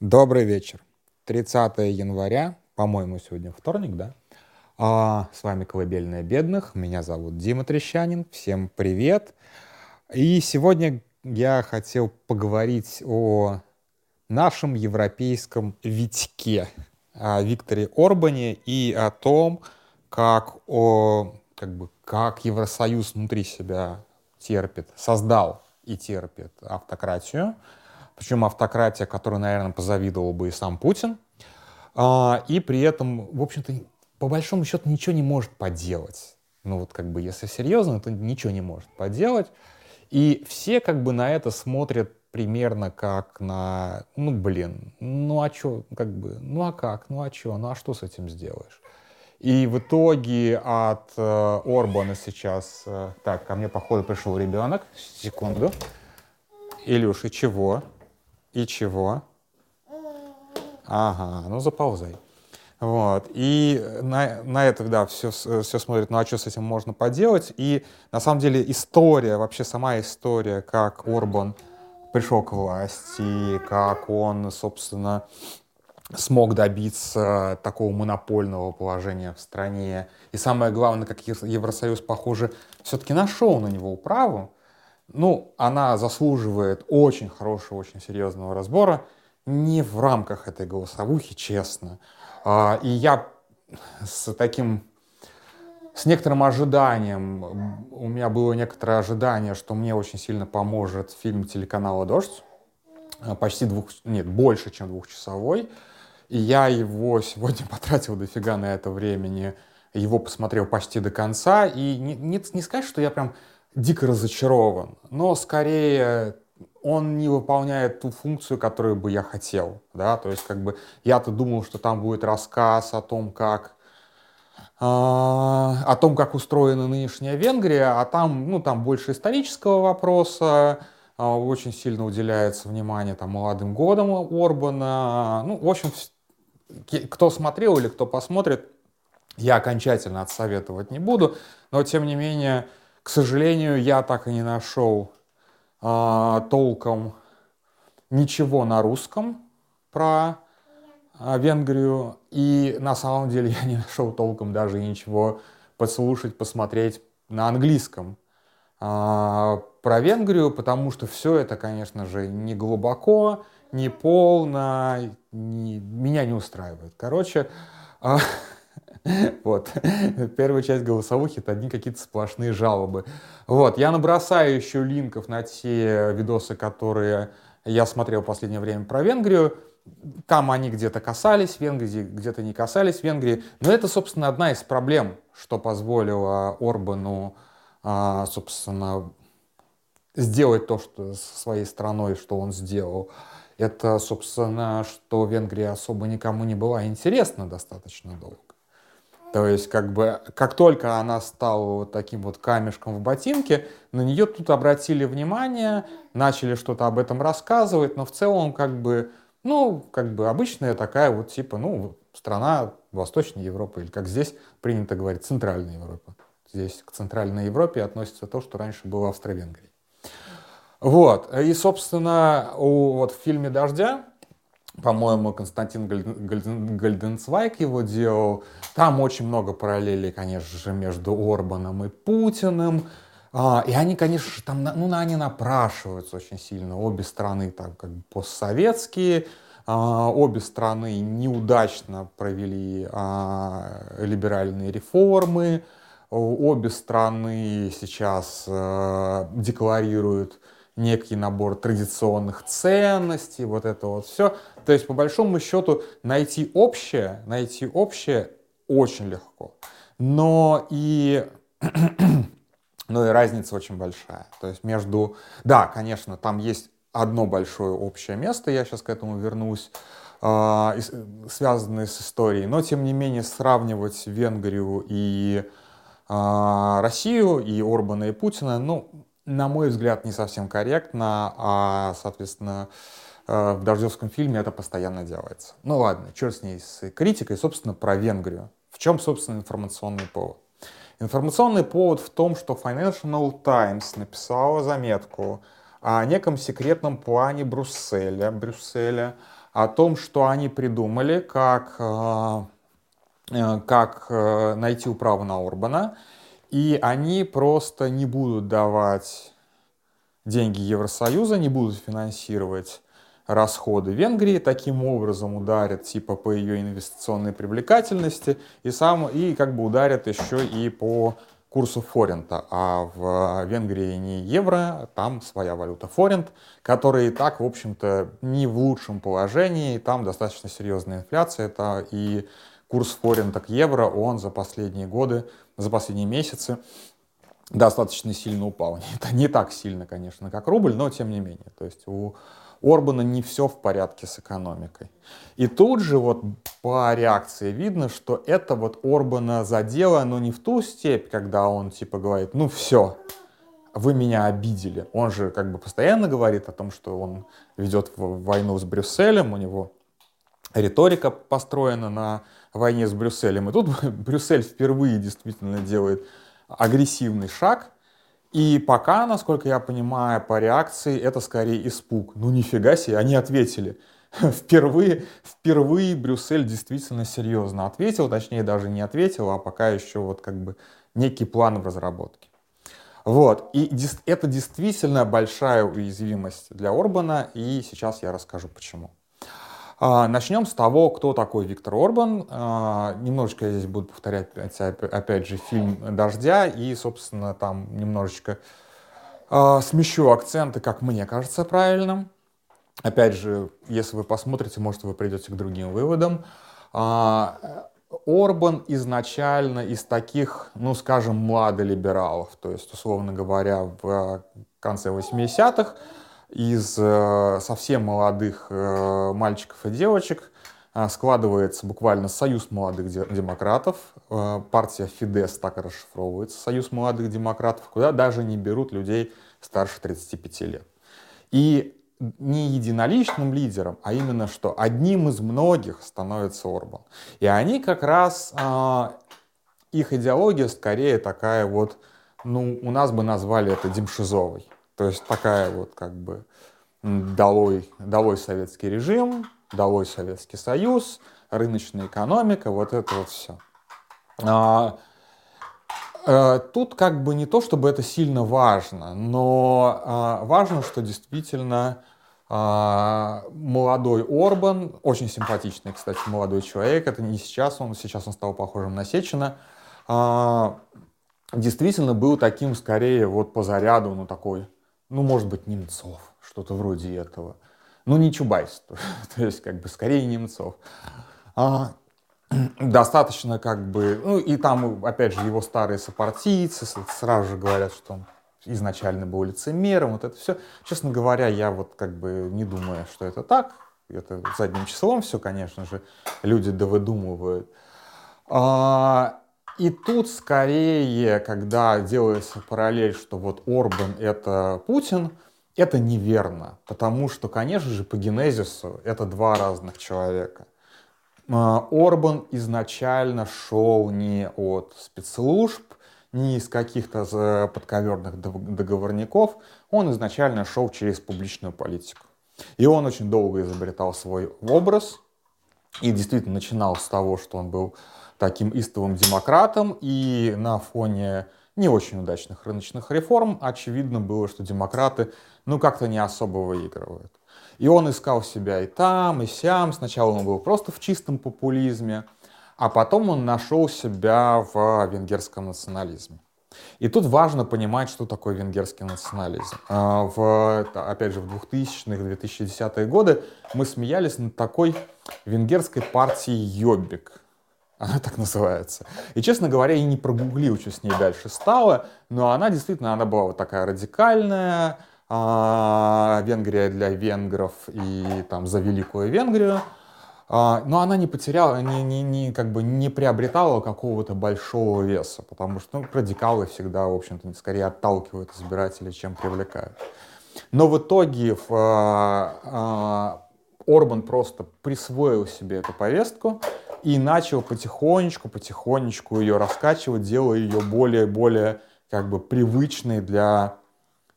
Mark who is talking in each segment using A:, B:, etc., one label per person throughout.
A: Добрый вечер. 30 января, по-моему, сегодня вторник, да? А, с вами «Колыбельная бедных». Меня зовут Дима Трещанин. Всем привет. И сегодня я хотел поговорить о нашем европейском Витьке, о Викторе Орбане и о том, как, о, как, бы, как Евросоюз внутри себя терпит, создал и терпит автократию, причем автократия, которой, наверное, позавидовал бы и сам Путин, а, и при этом, в общем-то, по большому счету ничего не может поделать. Ну вот как бы, если серьезно, то ничего не может поделать. И все как бы на это смотрят примерно как на, ну блин, ну а что, как бы, ну а как, ну а что, ну а что с этим сделаешь? И в итоге от э, Орбана сейчас... Э, так, ко мне, походу, пришел ребенок. Секунду. Илюш, и чего? И чего? Ага, ну заползай. Вот. И на, на это, да, все, все смотрят, ну а что с этим можно поделать? И на самом деле история, вообще сама история, как Орбан пришел к власти, как он, собственно, смог добиться такого монопольного положения в стране. И самое главное, как Евросоюз, похоже, все-таки нашел на него управу. Ну, она заслуживает очень хорошего, очень серьезного разбора. Не в рамках этой голосовухи, честно. А, и я с таким, с некоторым ожиданием, у меня было некоторое ожидание, что мне очень сильно поможет фильм телеканала «Дождь», почти двух, нет, больше, чем двухчасовой. И я его сегодня потратил дофига на это времени, его посмотрел почти до конца, и не, не, не сказать, что я прям дико разочарован, но скорее он не выполняет ту функцию, которую бы я хотел, да, то есть как бы я-то думал, что там будет рассказ о том, как э, о том, как устроена нынешняя Венгрия, а там, ну, там больше исторического вопроса, э, очень сильно уделяется внимание там молодым годам Орбана, ну, в общем, кто смотрел или кто посмотрит, я окончательно отсоветовать не буду, но тем не менее, к сожалению, я так и не нашел а, толком ничего на русском про а, Венгрию, и на самом деле я не нашел толком даже ничего послушать, посмотреть на английском а, про Венгрию, потому что все это, конечно же, не глубоко, не полно, не, меня не устраивает. Короче, а, Вот. Первая часть голосовухи — это одни какие-то сплошные жалобы. Вот. Я набросаю еще линков на те видосы, которые я смотрел в последнее время про Венгрию. Там они где-то касались Венгрии, где-то не касались Венгрии. Но это, собственно, одна из проблем, что позволило Орбану, а, собственно, сделать то, что со своей страной, что он сделал. Это, собственно, что Венгрия особо никому не была интересна достаточно долго. То есть, как бы, как только она стала вот таким вот камешком в ботинке, на нее тут обратили внимание, начали что-то об этом рассказывать, но в целом, как бы, ну, как бы обычная такая вот, типа, ну, страна Восточной Европы, или как здесь принято говорить, Центральная Европа. Здесь к Центральной Европе относится то, что раньше было Австро-Венгрией. Вот, и, собственно, у, вот в фильме «Дождя» по-моему, Константин Гальденцвайк его делал. Там очень много параллелей, конечно же, между Орбаном и Путиным. А, и они, конечно же, там, ну, они напрашиваются очень сильно. Обе страны там как бы постсоветские, а, обе страны неудачно провели а, либеральные реформы, обе страны сейчас декларируют некий набор традиционных ценностей, вот это вот все. То есть, по большому счету, найти общее, найти общее очень легко. Но и, но и разница очень большая. То есть между... Да, конечно, там есть одно большое общее место, я сейчас к этому вернусь, э, связанное с историей, но тем не менее сравнивать Венгрию и э, Россию, и Орбана, и Путина, ну, на мой взгляд, не совсем корректно, а, соответственно, э, в Дождевском фильме это постоянно делается. Ну ладно, черт с ней, с критикой, собственно, про Венгрию. В чем, собственно, информационный повод? Информационный повод в том, что Financial Times написала заметку о неком секретном плане Брюсселя, Брюсселя о том, что они придумали, как, э, э, как найти управу на Орбана, и они просто не будут давать деньги Евросоюза, не будут финансировать расходы Венгрии, таким образом ударят типа по ее инвестиционной привлекательности и, сам, и как бы ударят еще и по курсу форинта, а в Венгрии не евро, там своя валюта форинт, который и так, в общем-то, не в лучшем положении, там достаточно серьезная инфляция, это и курс форинта к евро, он за последние годы, за последние месяцы достаточно сильно упал. Это не так сильно, конечно, как рубль, но тем не менее. То есть у Орбана не все в порядке с экономикой. И тут же вот по реакции видно, что это вот Орбана задело, но не в ту степь, когда он типа говорит, ну все, вы меня обидели. Он же как бы постоянно говорит о том, что он ведет войну с Брюсселем, у него риторика построена на войне с Брюсселем. И тут Брюссель впервые действительно делает агрессивный шаг, и пока, насколько я понимаю, по реакции это скорее испуг. Ну нифига себе, они ответили. Впервые, впервые Брюссель действительно серьезно ответил, точнее даже не ответил, а пока еще вот как бы некий план в разработке. Вот, и это действительно большая уязвимость для Орбана, и сейчас я расскажу почему. А, начнем с того, кто такой Виктор Орбан. А, немножечко я здесь буду повторять, опять же, фильм «Дождя», и, собственно, там немножечко а, смещу акценты, как мне кажется правильным. Опять же, если вы посмотрите, может, вы придете к другим выводам. Орбан изначально из таких, ну, скажем, младолибералов, то есть, условно говоря, в конце 80-х, из э, совсем молодых э, мальчиков и девочек э, складывается буквально союз молодых демократов. Партия Фидес так расшифровывается, союз молодых демократов, куда даже не берут людей старше 35 лет. И не единоличным лидером, а именно что одним из многих становится Орбан. И они как раз, их идеология скорее такая вот, ну, у нас бы назвали это демшизовой. То есть такая вот как бы долой, долой советский режим, долой Советский Союз, рыночная экономика, вот это вот все. А, а, тут как бы не то, чтобы это сильно важно, но а, важно, что действительно а, молодой Орбан, очень симпатичный, кстати, молодой человек, это не сейчас он, сейчас он стал похожим на Сечина, а, действительно был таким скорее вот по заряду, ну такой ну, может быть, Немцов, что-то вроде этого. Ну, не Чубайс, то есть, как бы, скорее Немцов. А, достаточно, как бы, ну, и там, опять же, его старые сопартийцы сразу же говорят, что он изначально был лицемером, вот это все. Честно говоря, я вот как бы не думаю, что это так. Это задним числом все, конечно же, люди довыдумывают. А, и тут скорее, когда делается параллель, что вот Орбан это Путин, это неверно, потому что, конечно же, по генезису это два разных человека. А, Орбан изначально шел не от спецслужб, не из каких-то подковерных договорников, он изначально шел через публичную политику. И он очень долго изобретал свой образ, и действительно начинал с того, что он был таким истовым демократом, и на фоне не очень удачных рыночных реформ очевидно было, что демократы ну как-то не особо выигрывают. И он искал себя и там, и сям. Сначала он был просто в чистом популизме, а потом он нашел себя в венгерском национализме. И тут важно понимать, что такое венгерский национализм. А, в, опять же, в 2000-х, 2010-е годы мы смеялись над такой венгерской партией Йоббик. Она так называется. И, честно говоря, я не прогуглил, что с ней дальше стало, но она действительно, она была вот такая радикальная, а, Венгрия для венгров и там за Великую Венгрию. А, но она не потеряла, не, не, не, как бы не приобретала какого-то большого веса, потому что ну, радикалы всегда, в общем-то, скорее отталкивают избирателей, чем привлекают. Но в итоге в, а, Орбан просто присвоил себе эту повестку, и начал потихонечку, потихонечку ее раскачивать, делая ее более-более как бы привычной для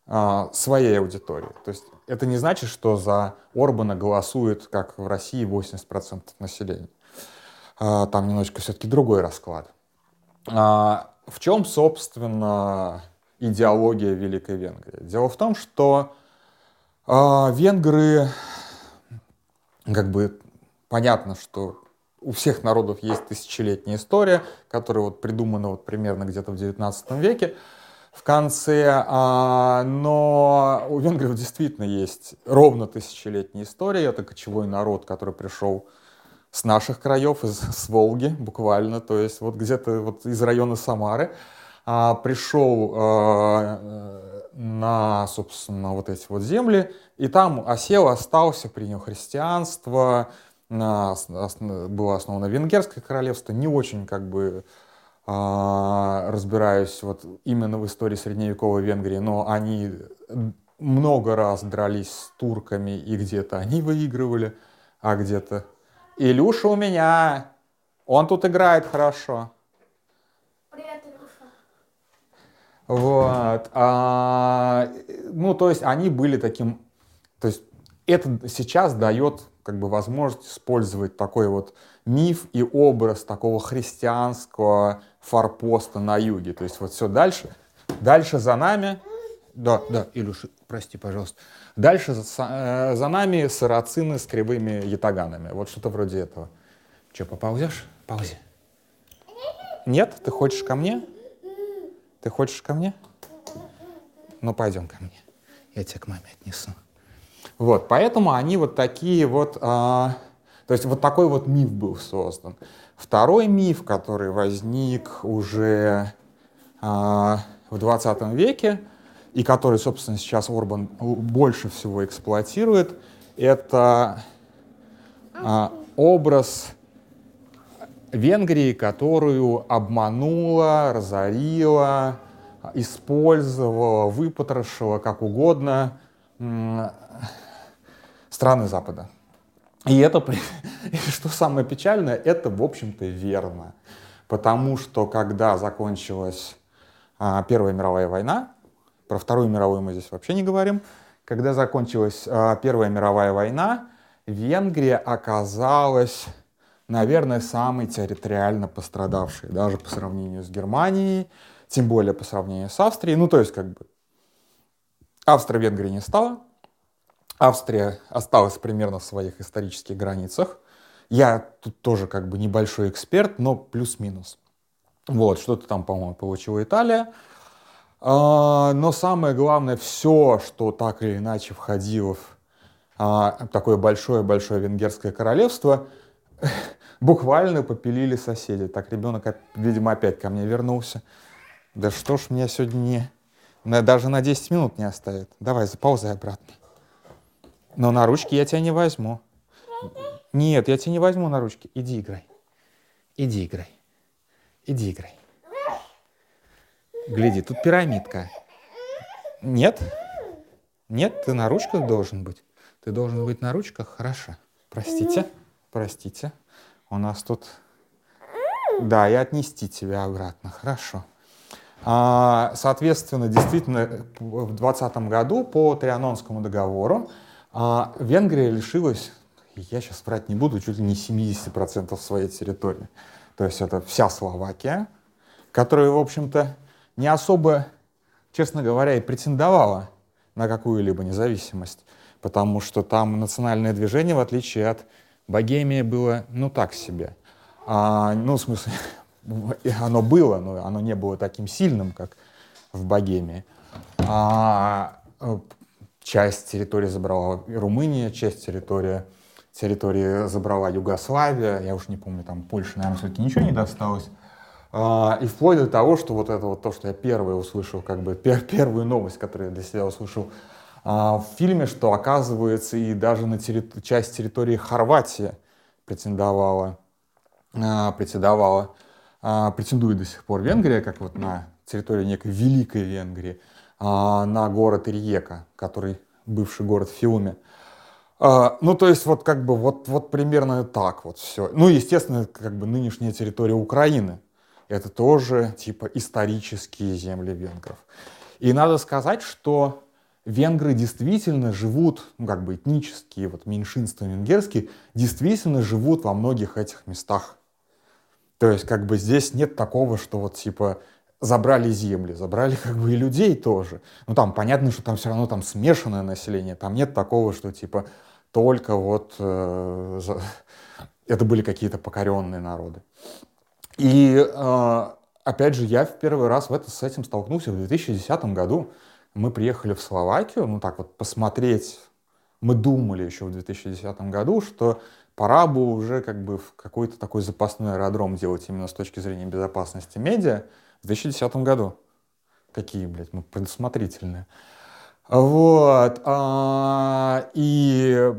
A: а, своей аудитории. То есть это не значит, что за Орбана голосует, как в России, 80% населения. А, там немножечко все-таки другой расклад. А, в чем, собственно, идеология Великой Венгрии? Дело в том, что а, венгры, как бы понятно, что у всех народов есть тысячелетняя история, которая вот придумана вот примерно где-то в XIX веке в конце, а, но у венгров действительно есть ровно тысячелетняя история. Это кочевой народ, который пришел с наших краев, из, с Волги буквально, то есть вот где-то вот из района Самары, а, пришел а, на, собственно, вот эти вот земли, и там осел, остался, принял христианство, было основано Венгерское королевство, не очень как бы а, разбираюсь вот именно в истории средневековой Венгрии, но они много раз дрались с турками, и где-то они выигрывали, а где-то Илюша у меня, он тут играет хорошо.
B: Привет, Илюша.
A: Вот. А, ну, то есть они были таким... То есть это сейчас дает как бы возможность использовать такой вот миф и образ такого христианского форпоста на юге. То есть вот все дальше, дальше за нами, да, да, Илюша, прости, пожалуйста, дальше за, э, за нами сарацины с кривыми ятаганами. Вот что-то вроде этого. Че, поползешь? Ползи. Нет? Ты хочешь ко мне? Ты хочешь ко мне? Ну, пойдем ко мне. Я тебя к маме отнесу. Вот, поэтому они вот такие вот, а, то есть вот такой вот миф был создан. Второй миф, который возник уже а, в 20 веке, и который, собственно, сейчас Орбан больше всего эксплуатирует, это а, образ Венгрии, которую обманула, разорила, использовала, выпотрошила, как угодно, страны Запада. И это, что самое печальное, это, в общем-то, верно. Потому что, когда закончилась а, Первая мировая война, про Вторую мировую мы здесь вообще не говорим, когда закончилась а, Первая мировая война, Венгрия оказалась, наверное, самой территориально пострадавшей, даже по сравнению с Германией, тем более по сравнению с Австрией. Ну, то есть, как бы, Австро-Венгрии не стало, Австрия осталась примерно в своих исторических границах. Я тут тоже как бы небольшой эксперт, но плюс-минус. Вот, что-то там, по-моему, получила Италия. А, но самое главное, все, что так или иначе входило в а, такое большое-большое венгерское королевство, буквально попилили соседи. Так, ребенок, видимо, опять ко мне вернулся. Да что ж меня сегодня не... Даже на 10 минут не оставит. Давай, заползай обратно. Но на ручки я тебя не возьму. Нет, я тебя не возьму на ручки. Иди играй. Иди играй. Иди играй. Гляди, тут пирамидка. Нет? Нет, ты на ручках должен быть. Ты должен быть на ручках? Хорошо. Простите, простите. У нас тут... Да, и отнести тебя обратно. Хорошо. А, соответственно, действительно, в 2020 году по Трианонскому договору а Венгрия лишилась, я сейчас врать не буду, чуть ли не 70% своей территории. То есть это вся Словакия, которая, в общем-то, не особо, честно говоря, и претендовала на какую-либо независимость, потому что там национальное движение, в отличие от Богемии, было, ну, так себе. А, ну, в смысле, оно было, но оно не было таким сильным, как в Богемии. А, часть территории забрала Румыния, часть территории, территории забрала Югославия, я уж не помню, там Польша, наверное, все-таки ничего не досталось. А, и вплоть до того, что вот это вот то, что я первое услышал, как бы пер, первую новость, которую я для себя услышал а, в фильме, что оказывается и даже на терри- часть территории Хорватии претендовала, а, претендовала, претендует до сих пор Венгрия, как вот на территории некой Великой Венгрии. А, на город Риека, который бывший город Фиуме. А, ну, то есть вот как бы вот, вот примерно так вот все. Ну, естественно, как бы нынешняя территория Украины. Это тоже типа исторические земли венгров. И надо сказать, что венгры действительно живут, ну, как бы этнические, вот меньшинства венгерские, действительно живут во многих этих местах. То есть, как бы здесь нет такого, что вот типа забрали земли, забрали как бы и людей тоже. Ну там понятно, что там все равно там смешанное население, там нет такого, что типа только вот э, за... это были какие-то покоренные народы. И э, опять же, я в первый раз в это, с этим столкнулся в 2010 году. Мы приехали в Словакию, ну так вот посмотреть. Мы думали еще в 2010 году, что пора бы уже как бы в какой-то такой запасной аэродром делать именно с точки зрения безопасности медиа в 2010 году. Какие, блядь, мы предусмотрительные. Вот. А, и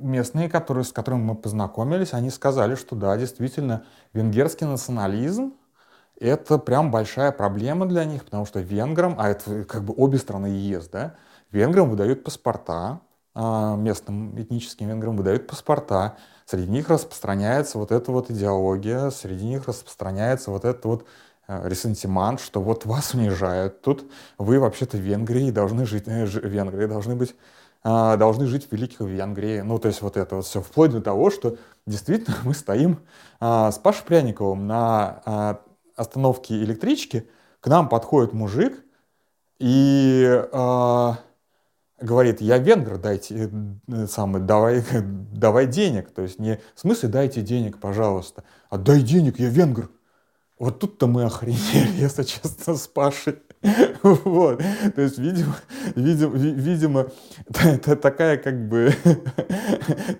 A: местные, которые, с которыми мы познакомились, они сказали, что да, действительно, венгерский национализм — это прям большая проблема для них, потому что венграм, а это как бы обе страны ЕС, да, венграм выдают паспорта, а, местным этническим венграм выдают паспорта, среди них распространяется вот эта вот идеология, среди них распространяется вот это вот ресентимент, что вот вас унижают, тут вы вообще-то в Венгрии должны жить, э, в Венгрии должны быть, э, должны жить в Великой Венгрии. Ну, то есть вот это вот все, вплоть до того, что действительно мы стоим с Пашей Пряниковым на остановке электрички, к нам подходит мужик и говорит, я венгр, дайте, самый, давай, давай денег. То есть не в смысле дайте денег, пожалуйста, а дай денег, я венгр. Вот тут-то мы охренели, если честно, с Пашей. Вот. То есть, видимо, видимо, видимо это такая как бы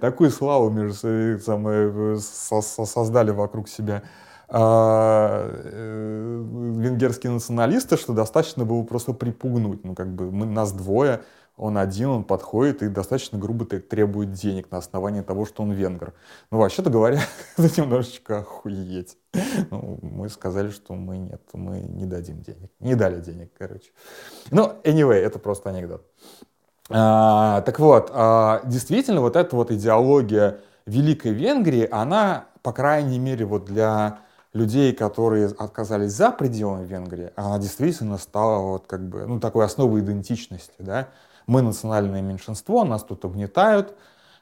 A: такую славу между самой создали вокруг себя а, э, венгерские националисты, что достаточно было просто припугнуть. Ну, как бы мы, нас двое, он один, он подходит и достаточно грубо требует денег на основании того, что он венгр. Ну, вообще-то говоря, это немножечко охуеть. Ну, мы сказали, что мы нет, мы не дадим денег. Не дали денег, короче. Ну, anyway, это просто анекдот. А, так вот, а, действительно, вот эта вот идеология Великой Венгрии, она, по крайней мере, вот для людей, которые оказались за пределами Венгрии, она действительно стала вот как бы, ну, такой основой идентичности, да, мы национальное меньшинство, нас тут угнетают,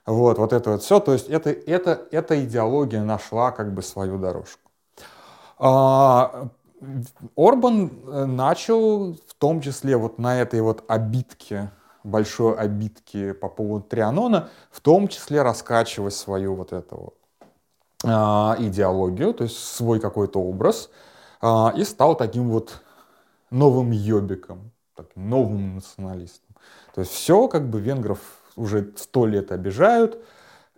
A: вот, вот это вот все, то есть это, это, эта идеология нашла как бы свою дорожку. А, Орбан э, начал в том числе вот на этой вот обидке, большой обидке по поводу Трианона, в том числе раскачивать свою вот эту а, идеологию, то есть свой какой-то образ, а, и стал таким вот новым йобиком, таким новым националистом. То есть все, как бы венгров уже сто лет обижают,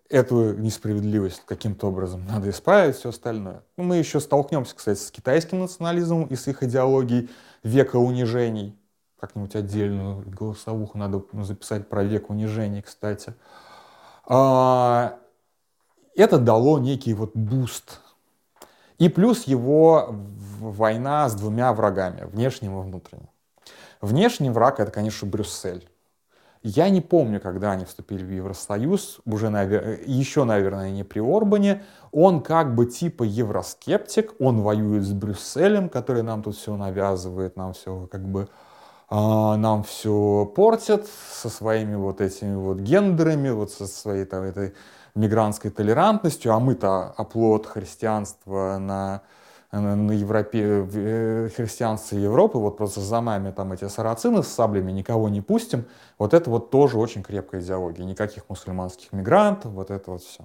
A: эту несправедливость каким-то образом надо исправить, все остальное. Ну, мы еще столкнемся, кстати, с китайским национализмом и с их идеологией века унижений. Как-нибудь отдельную голосовуху надо записать про век унижений, кстати. А, это дало некий вот буст. И плюс его война с двумя врагами, внешним и внутренним. Внешний враг — это, конечно, Брюссель. Я не помню, когда они вступили в Евросоюз, уже, навер... еще, наверное, не при Орбане. Он как бы типа евроскептик, он воюет с Брюсселем, который нам тут все навязывает, нам все как бы а, нам все портит со своими вот этими вот гендерами, вот со своей там этой мигрантской толерантностью, а мы-то оплот христианства на на Европе, э, христианстве Европы, вот просто за нами там эти сарацины с саблями, никого не пустим, вот это вот тоже очень крепкая идеология, никаких мусульманских мигрантов, вот это вот все.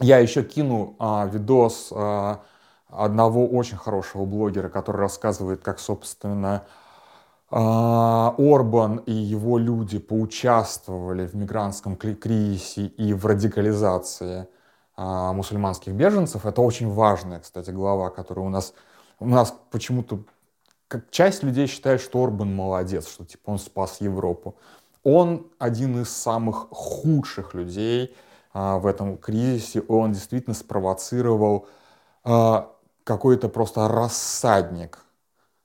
A: Я еще кину а, видос а, одного очень хорошего блогера, который рассказывает, как, собственно, а, Орбан и его люди поучаствовали в мигрантском кризисе и в радикализации мусульманских беженцев. Это очень важная, кстати, глава, которая у нас, у нас почему-то как часть людей считает, что Орбан молодец, что типа он спас Европу. Он один из самых худших людей а, в этом кризисе. Он действительно спровоцировал а, какой-то просто рассадник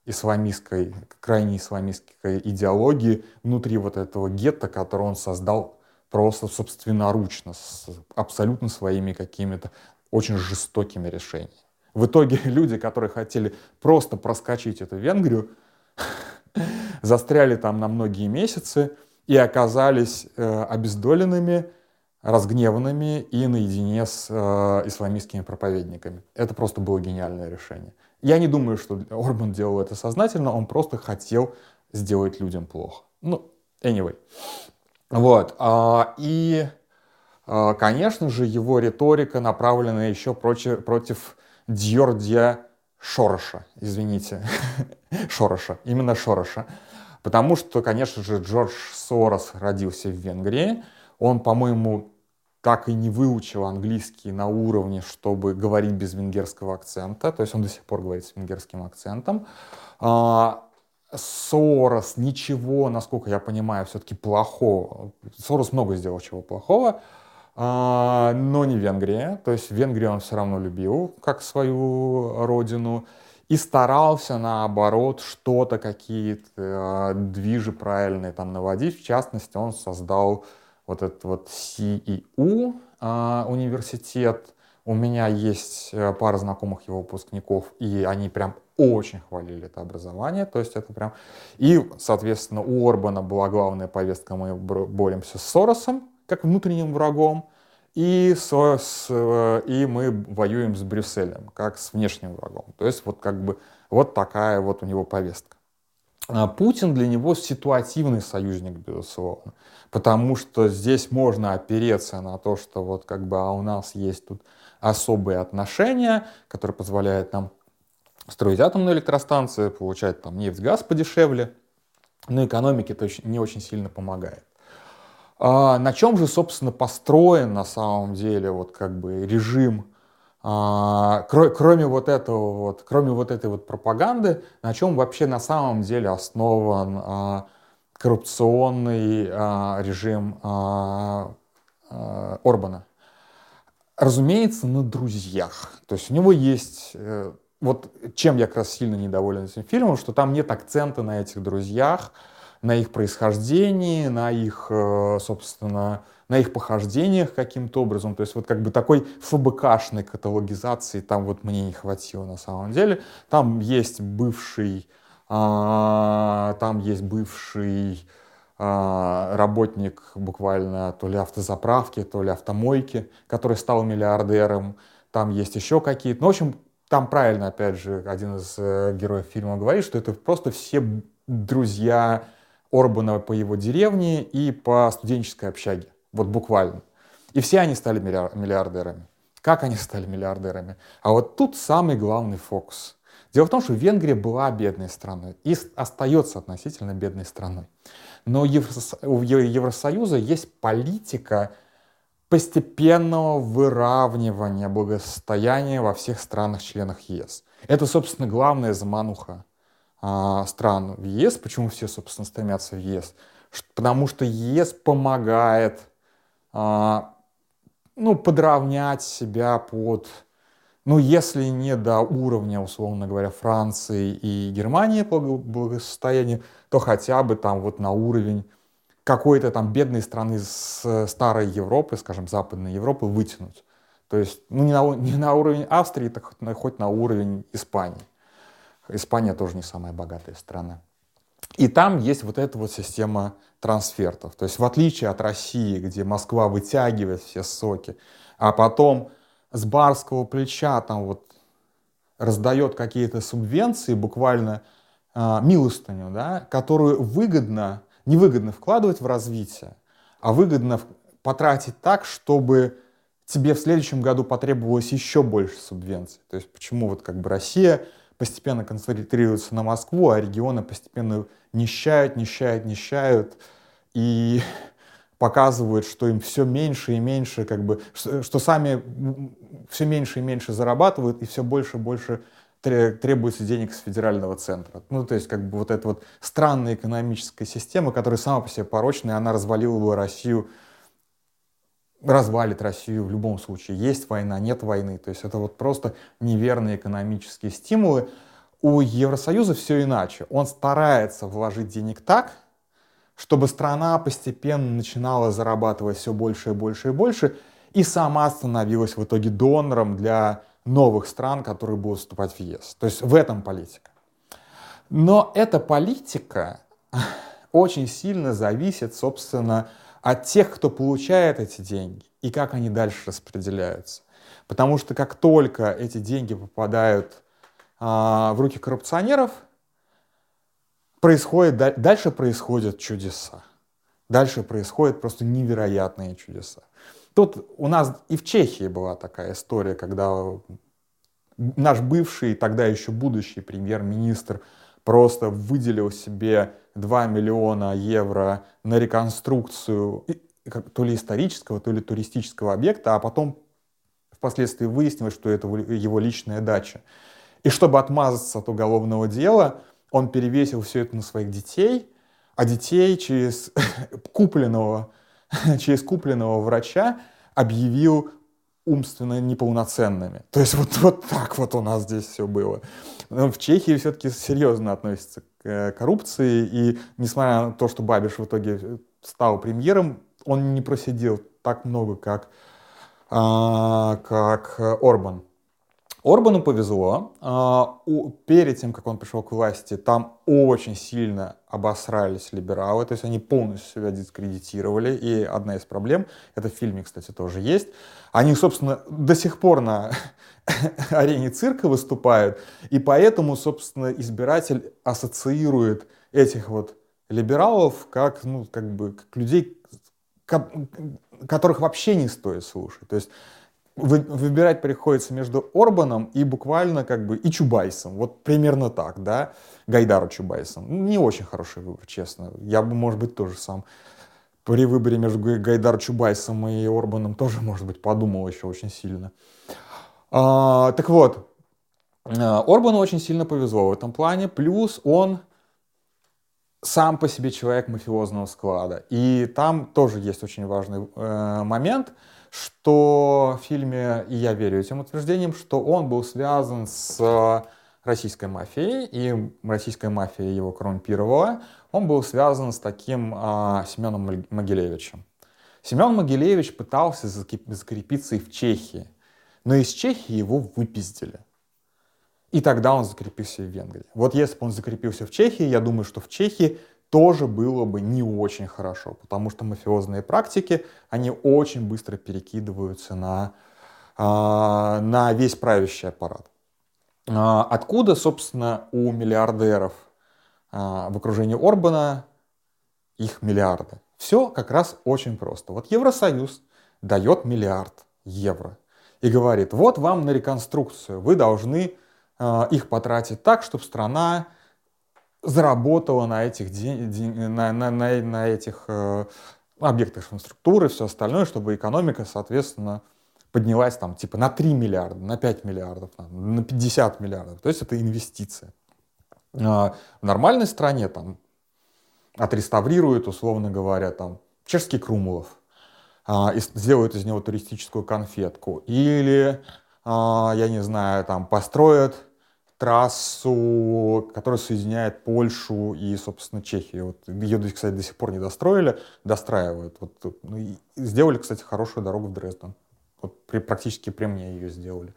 A: исламистской, крайне исламистской идеологии внутри вот этого гетто, который он создал просто собственноручно, с абсолютно своими какими-то очень жестокими решениями. В итоге люди, которые хотели просто проскочить эту Венгрию, застряли там на многие месяцы и оказались э, обездоленными, разгневанными и наедине с э, исламистскими проповедниками. Это просто было гениальное решение. Я не думаю, что Орбан делал это сознательно, он просто хотел сделать людям плохо. Ну, anyway. Вот. А, и, а, конечно же, его риторика направлена еще против, против Дьордия Шороша, извините, Шороша, именно Шороша. Потому что, конечно же, Джордж Сорос родился в Венгрии. Он, по-моему, так и не выучил английский на уровне, чтобы говорить без венгерского акцента. То есть он до сих пор говорит с венгерским акцентом. А, Сорос ничего, насколько я понимаю, все-таки плохого. Сорос много сделал чего плохого, а, но не Венгрия. То есть Венгрию он все равно любил как свою родину и старался, наоборот, что-то, какие-то э, движи правильные там наводить. В частности, он создал вот этот вот CEU э, университет. У меня есть э, пара знакомых его выпускников, и они прям очень хвалили это образование, то есть это прям... И, соответственно, у Орбана была главная повестка, мы боремся с Соросом, как внутренним врагом, и, со, с, э, и мы воюем с Брюсселем, как с внешним врагом. То есть вот как бы вот такая вот у него повестка. А Путин для него ситуативный союзник, безусловно, потому что здесь можно опереться на то, что вот как бы а у нас есть тут особые отношения, которые позволяют нам строить атомную электростанцию, получать там нефть, газ подешевле, но экономике это не очень сильно помогает. А на чем же, собственно, построен на самом деле вот как бы режим, а, кроме вот этого вот, кроме вот этой вот пропаганды, на чем вообще на самом деле основан а, коррупционный а, режим Орбана? Разумеется, на друзьях. То есть у него есть э, вот чем я как раз сильно недоволен этим фильмом, что там нет акцента на этих друзьях, на их происхождении, на их, э, собственно, на их похождениях каким-то образом. То есть вот как бы такой ФБКшной каталогизации там вот мне не хватило на самом деле. Там есть бывший, а, там есть бывший а, работник буквально то ли автозаправки, то ли автомойки, который стал миллиардером. Там есть еще какие-то. Ну, в общем, там правильно, опять же, один из э, героев фильма говорит, что это просто все друзья Орбана по его деревне и по студенческой общаге. Вот буквально. И все они стали миллиардерами. Как они стали миллиардерами? А вот тут самый главный фокус. Дело в том, что Венгрия была бедной страной и остается относительно бедной страной. Но у Евросоюза есть политика, постепенного выравнивания благосостояния во всех странах-членах ЕС. Это, собственно, главная замануха а, стран в ЕС. Почему все, собственно, стремятся в ЕС? Потому что ЕС помогает ну, подравнять себя под, ну, если не до уровня, условно говоря, Франции и Германии по благосостоянию, то хотя бы там вот на уровень какой-то там бедной страны с старой Европы, скажем, Западной Европы вытянуть. То есть ну, не, на, не на уровень Австрии, так хоть на, хоть на уровень Испании. Испания тоже не самая богатая страна. И там есть вот эта вот система трансфертов. То есть в отличие от России, где Москва вытягивает все соки, а потом с барского плеча там вот раздает какие-то субвенции, буквально э, милостыню, да, которую выгодно невыгодно вкладывать в развитие, а выгодно потратить так, чтобы тебе в следующем году потребовалось еще больше субвенций. То есть почему вот как бы Россия постепенно концентрируется на Москву, а регионы постепенно нищают, нищают, нищают и показывают, что им все меньше и меньше, как бы, что сами все меньше и меньше зарабатывают и все больше и больше требуется денег с федерального центра. Ну, то есть, как бы вот эта вот странная экономическая система, которая сама по себе порочная, она развалила бы Россию, развалит Россию в любом случае. Есть война, нет войны. То есть это вот просто неверные экономические стимулы. У Евросоюза все иначе. Он старается вложить денег так, чтобы страна постепенно начинала зарабатывать все больше и больше и больше, и сама становилась в итоге донором для новых стран, которые будут вступать в ЕС. То есть в этом политика. Но эта политика очень сильно зависит, собственно, от тех, кто получает эти деньги и как они дальше распределяются. Потому что как только эти деньги попадают а, в руки коррупционеров, происходит, дальше происходят чудеса. Дальше происходят просто невероятные чудеса. Тут у нас и в Чехии была такая история, когда наш бывший, тогда еще будущий премьер-министр просто выделил себе 2 миллиона евро на реконструкцию то ли исторического, то ли туристического объекта, а потом впоследствии выяснилось, что это его личная дача. И чтобы отмазаться от уголовного дела, он перевесил все это на своих детей, а детей через купленного, через купленного врача объявил умственно неполноценными. То есть вот, вот так вот у нас здесь все было. Но в Чехии все-таки серьезно относятся к э, коррупции, и несмотря на то, что Бабиш в итоге стал премьером, он не просидел так много, как, а, как Орбан. Орбану повезло. А, перед тем, как он пришел к власти, там очень сильно обосрались либералы, то есть они полностью себя дискредитировали. И одна из проблем, это в фильме, кстати, тоже есть, они, собственно, до сих пор на арене цирка выступают, и поэтому, собственно, избиратель ассоциирует этих вот либералов как, ну, как бы, как людей, которых вообще не стоит слушать. То есть вы, выбирать приходится между Орбаном и буквально как бы и Чубайсом. Вот примерно так, да, Гайдару Чубайсом. Не очень хороший выбор, честно. Я бы, может быть, тоже сам при выборе между Гайдар Чубайсом и Орбаном тоже, может быть, подумал еще очень сильно. А, так вот, а, Орбану очень сильно повезло в этом плане, плюс он сам по себе человек мафиозного склада. И там тоже есть очень важный э, момент – что в фильме, и я верю этим утверждениям, что он был связан с российской мафией, и российская мафия его коррумпировала, он был связан с таким а, Семеном Могилевичем. Семен Могилевич пытался закрепиться и в Чехии, но из Чехии его выпиздили. И тогда он закрепился в Венгрии. Вот если бы он закрепился в Чехии, я думаю, что в Чехии тоже было бы не очень хорошо, потому что мафиозные практики, они очень быстро перекидываются на, а, на весь правящий аппарат. А, откуда, собственно, у миллиардеров а, в окружении Орбана их миллиарды? Все как раз очень просто. Вот Евросоюз дает миллиард евро и говорит, вот вам на реконструкцию, вы должны их потратить так, чтобы страна заработала на этих, на, на, на, на этих э, объектах инфраструктуры, все остальное, чтобы экономика, соответственно, поднялась там типа на 3 миллиарда, на 5 миллиардов, на 50 миллиардов. То есть это инвестиция. А в нормальной стране там отреставрируют, условно говоря, там чешский Крумулов, а, и сделают из него туристическую конфетку. Или, а, я не знаю, там построят трассу, которая соединяет Польшу и, собственно, Чехию. Вот ее, кстати, до сих пор не достроили, достраивают. Вот, ну, сделали, кстати, хорошую дорогу в Дрезден. Вот при, практически при мне ее сделали.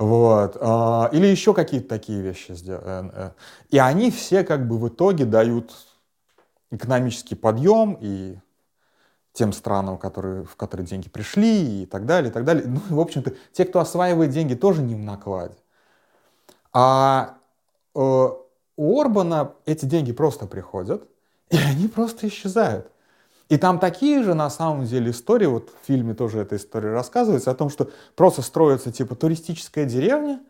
A: Вот. А, или еще какие-то такие вещи сделали. Э, э. И они все как бы в итоге дают экономический подъем и тем странам, которые, в которые деньги пришли и так далее, и так далее. Ну, в общем-то, те, кто осваивает деньги, тоже не в накладе. А э, у Орбана эти деньги просто приходят, и они просто исчезают. И там такие же, на самом деле, истории, вот в фильме тоже эта история рассказывается, о том, что просто строится типа туристическая деревня,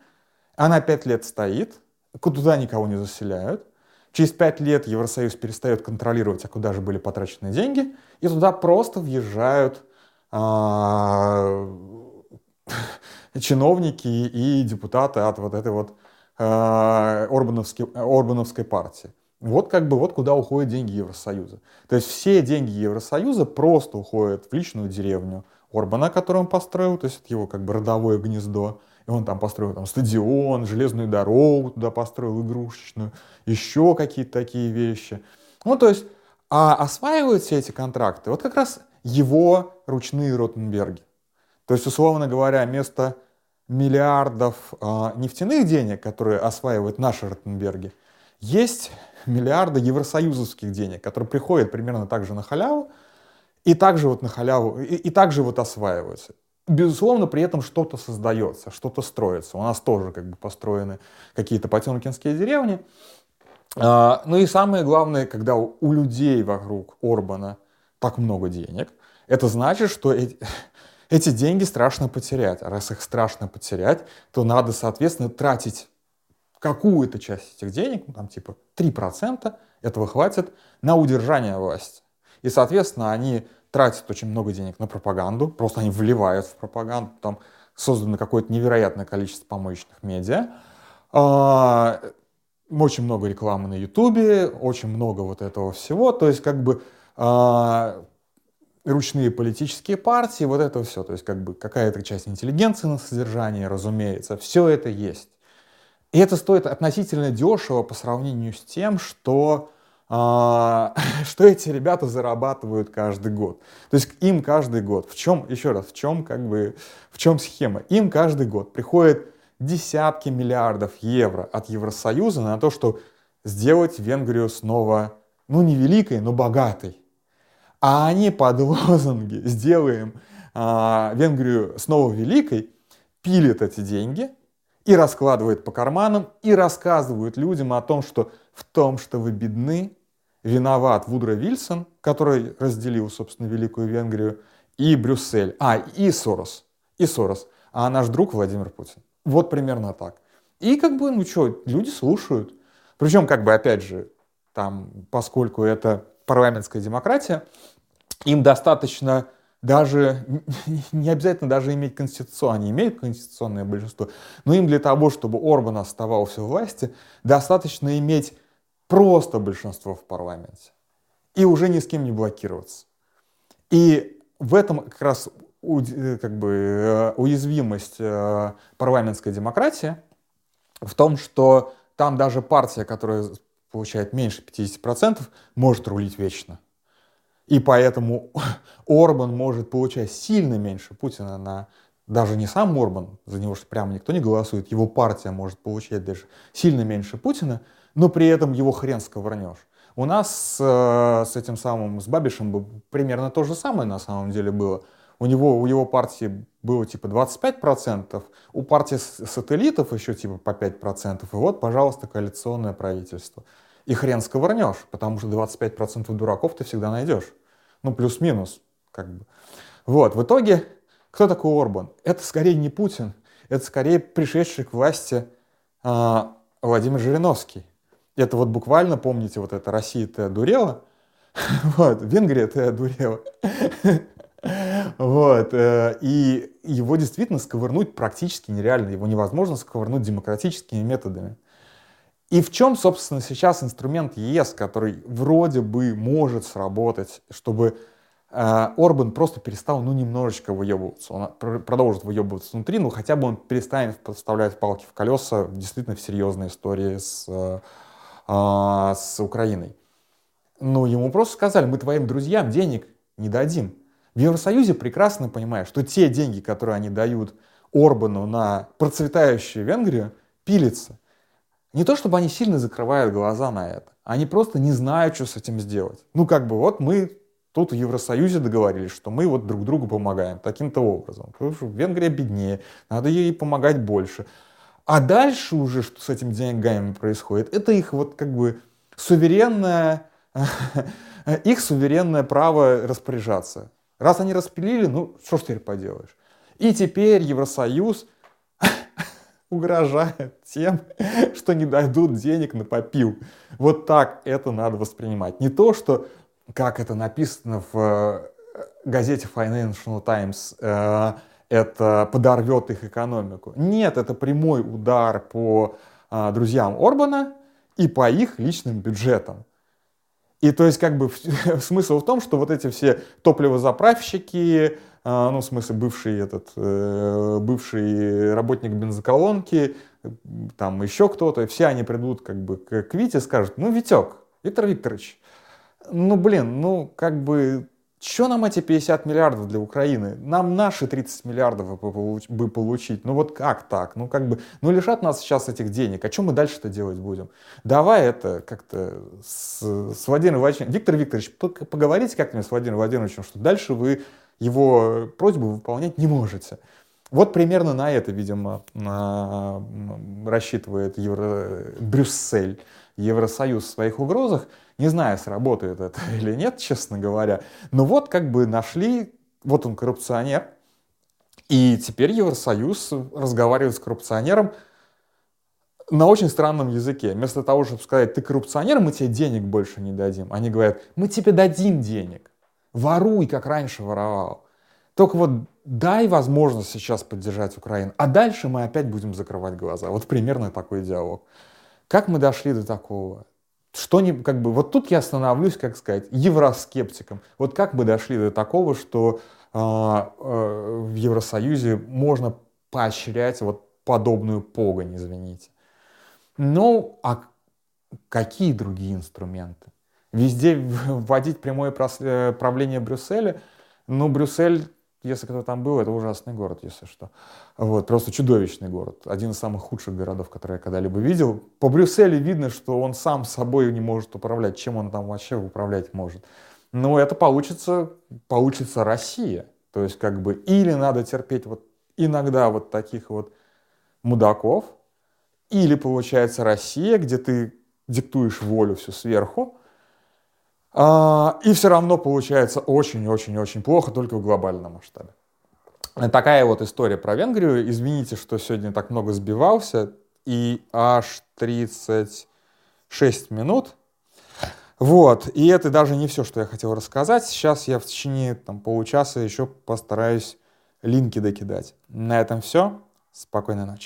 A: она пять лет стоит, туда никого не заселяют, через пять лет Евросоюз перестает контролировать, а куда же были потрачены деньги, и туда просто въезжают а, чиновники и депутаты от вот этой вот Орбановской, Орбановской партии. Вот как бы вот куда уходят деньги Евросоюза. То есть все деньги Евросоюза просто уходят в личную деревню Орбана, которую он построил, то есть это его как бы родовое гнездо. И он там построил там, стадион, железную дорогу туда построил, игрушечную, еще какие-то такие вещи. Ну, то есть, а осваивают все эти контракты вот как раз его ручные Ротенберги. То есть, условно говоря, вместо миллиардов э, нефтяных денег, которые осваивают наши Ротенберги, есть миллиарда евросоюзовских денег, которые приходят примерно так же на халяву, и также вот на халяву, и, и также вот осваиваются. Безусловно, при этом что-то создается, что-то строится. У нас тоже как бы построены какие-то потемкинские деревни. А, ну и самое главное, когда у, у людей вокруг Орбана так много денег, это значит, что эти, эти деньги страшно потерять. А раз их страшно потерять, то надо, соответственно, тратить какую-то часть этих денег, ну, там типа 3%, этого хватит на удержание власти. И, соответственно, они тратят очень много денег на пропаганду, просто они вливают в пропаганду, там создано какое-то невероятное количество помощных медиа, а, очень много рекламы на Ютубе, очень много вот этого всего, то есть как бы а, ручные политические партии, вот это все, то есть как бы какая-то часть интеллигенции на содержание, разумеется, все это есть. И это стоит относительно дешево по сравнению с тем, что, а, что эти ребята зарабатывают каждый год. То есть им каждый год, в чем, еще раз, в чем, как бы, в чем схема? Им каждый год приходит десятки миллиардов евро от Евросоюза на то, что сделать Венгрию снова, ну не великой, но богатой. А они под лозунги «сделаем а, Венгрию снова великой» пилят эти деньги и раскладывают по карманам, и рассказывают людям о том, что в том, что вы бедны, виноват Вудро Вильсон, который разделил, собственно, Великую Венгрию, и Брюссель. А, и Сорос. И Сорос. А наш друг Владимир Путин. Вот примерно так. И как бы, ну что, люди слушают. Причем, как бы, опять же, там, поскольку это парламентская демократия, им достаточно даже, не обязательно даже иметь конституцию, они имеют конституционное большинство, но им для того, чтобы Орбан оставался в власти, достаточно иметь просто большинство в парламенте и уже ни с кем не блокироваться. И в этом как раз э, как бы, э, уязвимость э, парламентской демократии в том, что там даже партия, которая получает меньше 50%, может рулить вечно. И поэтому Орбан может получать сильно меньше Путина на даже не сам Орбан, за него же прямо никто не голосует, его партия может получать даже сильно меньше Путина, но при этом его хрен сковырнешь. У нас с, э, с этим самым, с Бабишем примерно то же самое на самом деле было. У него, у его партии было типа 25%, у партии сателлитов еще типа по 5%, и вот, пожалуйста, коалиционное правительство. И хрен сковырнешь, потому что 25% дураков ты всегда найдешь. Ну, плюс-минус, как бы. Вот, в итоге, кто такой Орбан? Это скорее не Путин, это скорее пришедший к власти э, Владимир Жириновский. Это вот буквально, помните, вот это «Россия-то одурела», вот, Венгрия-то одурела. Вот, э, и его действительно сковырнуть практически нереально, его невозможно сковырнуть демократическими методами. И в чем, собственно, сейчас инструмент ЕС, который вроде бы может сработать, чтобы э, Орбан просто перестал, ну, немножечко выебываться. Он продолжит выебываться внутри, но хотя бы он перестанет подставлять палки в колеса действительно в серьезной истории с, э, э, с Украиной. Ну, ему просто сказали, мы твоим друзьям денег не дадим. В Евросоюзе прекрасно понимают, что те деньги, которые они дают Орбану на процветающую Венгрию, пилятся. Не то, чтобы они сильно закрывают глаза на это, они просто не знают, что с этим сделать. Ну, как бы вот мы тут в Евросоюзе договорились, что мы вот друг другу помогаем таким-то образом. Потому что Венгрия беднее, надо ей помогать больше. А дальше уже, что с этими деньгами происходит, это их вот как бы суверенное, их суверенное право распоряжаться. Раз они распилили, ну что ж теперь поделаешь. И теперь Евросоюз угрожает тем, что не дадут денег на попил. Вот так это надо воспринимать. Не то, что, как это написано в э, газете Financial Times, э, это подорвет их экономику. Нет, это прямой удар по э, друзьям Орбана и по их личным бюджетам. И то есть как бы смысл в том, что вот эти все топливозаправщики, а, ну, в смысле, бывший этот, э, бывший работник бензоколонки, там еще кто-то, все они придут как бы к Вите и скажут, ну, Витек, Виктор Викторович, ну, блин, ну, как бы что нам эти 50 миллиардов для Украины? Нам наши 30 миллиардов бы получить. Ну вот как так? Ну как бы, ну лишат нас сейчас этих денег. А что мы дальше-то делать будем? Давай это как-то с, с Владимиром Владимировичем. Виктор Викторович, поговорите как-нибудь с Владимиром Владимировичем, что дальше вы его просьбу выполнять не можете. Вот примерно на это, видимо, рассчитывает Евро... Брюссель, Евросоюз в своих угрозах. Не знаю, сработает это или нет, честно говоря. Но вот как бы нашли, вот он коррупционер, и теперь Евросоюз разговаривает с коррупционером на очень странном языке. Вместо того, чтобы сказать, ты коррупционер, мы тебе денег больше не дадим. Они говорят, мы тебе дадим денег. Воруй, как раньше воровал. Только вот дай возможность сейчас поддержать Украину, а дальше мы опять будем закрывать глаза. Вот примерно такой диалог. Как мы дошли до такого? Что не, как бы, вот тут я становлюсь, как сказать, евроскептиком. Вот как мы дошли до такого, что э, э, в Евросоюзе можно поощрять вот подобную погонь, извините. Ну, а какие другие инструменты? Везде вводить прямое э, правление Брюсселя, ну, Брюссель если кто там был, это ужасный город, если что. Вот, просто чудовищный город. Один из самых худших городов, которые я когда-либо видел. По Брюсселю видно, что он сам собой не может управлять. Чем он там вообще управлять может? Но это получится, получится Россия. То есть как бы или надо терпеть вот иногда вот таких вот мудаков, или получается Россия, где ты диктуешь волю всю сверху, и все равно получается очень-очень-очень плохо, только в глобальном масштабе. Такая вот история про Венгрию. Извините, что сегодня так много сбивался. И аж 36 минут. Вот. И это даже не все, что я хотел рассказать. Сейчас я в течение там, получаса еще постараюсь линки докидать. На этом все. Спокойной ночи.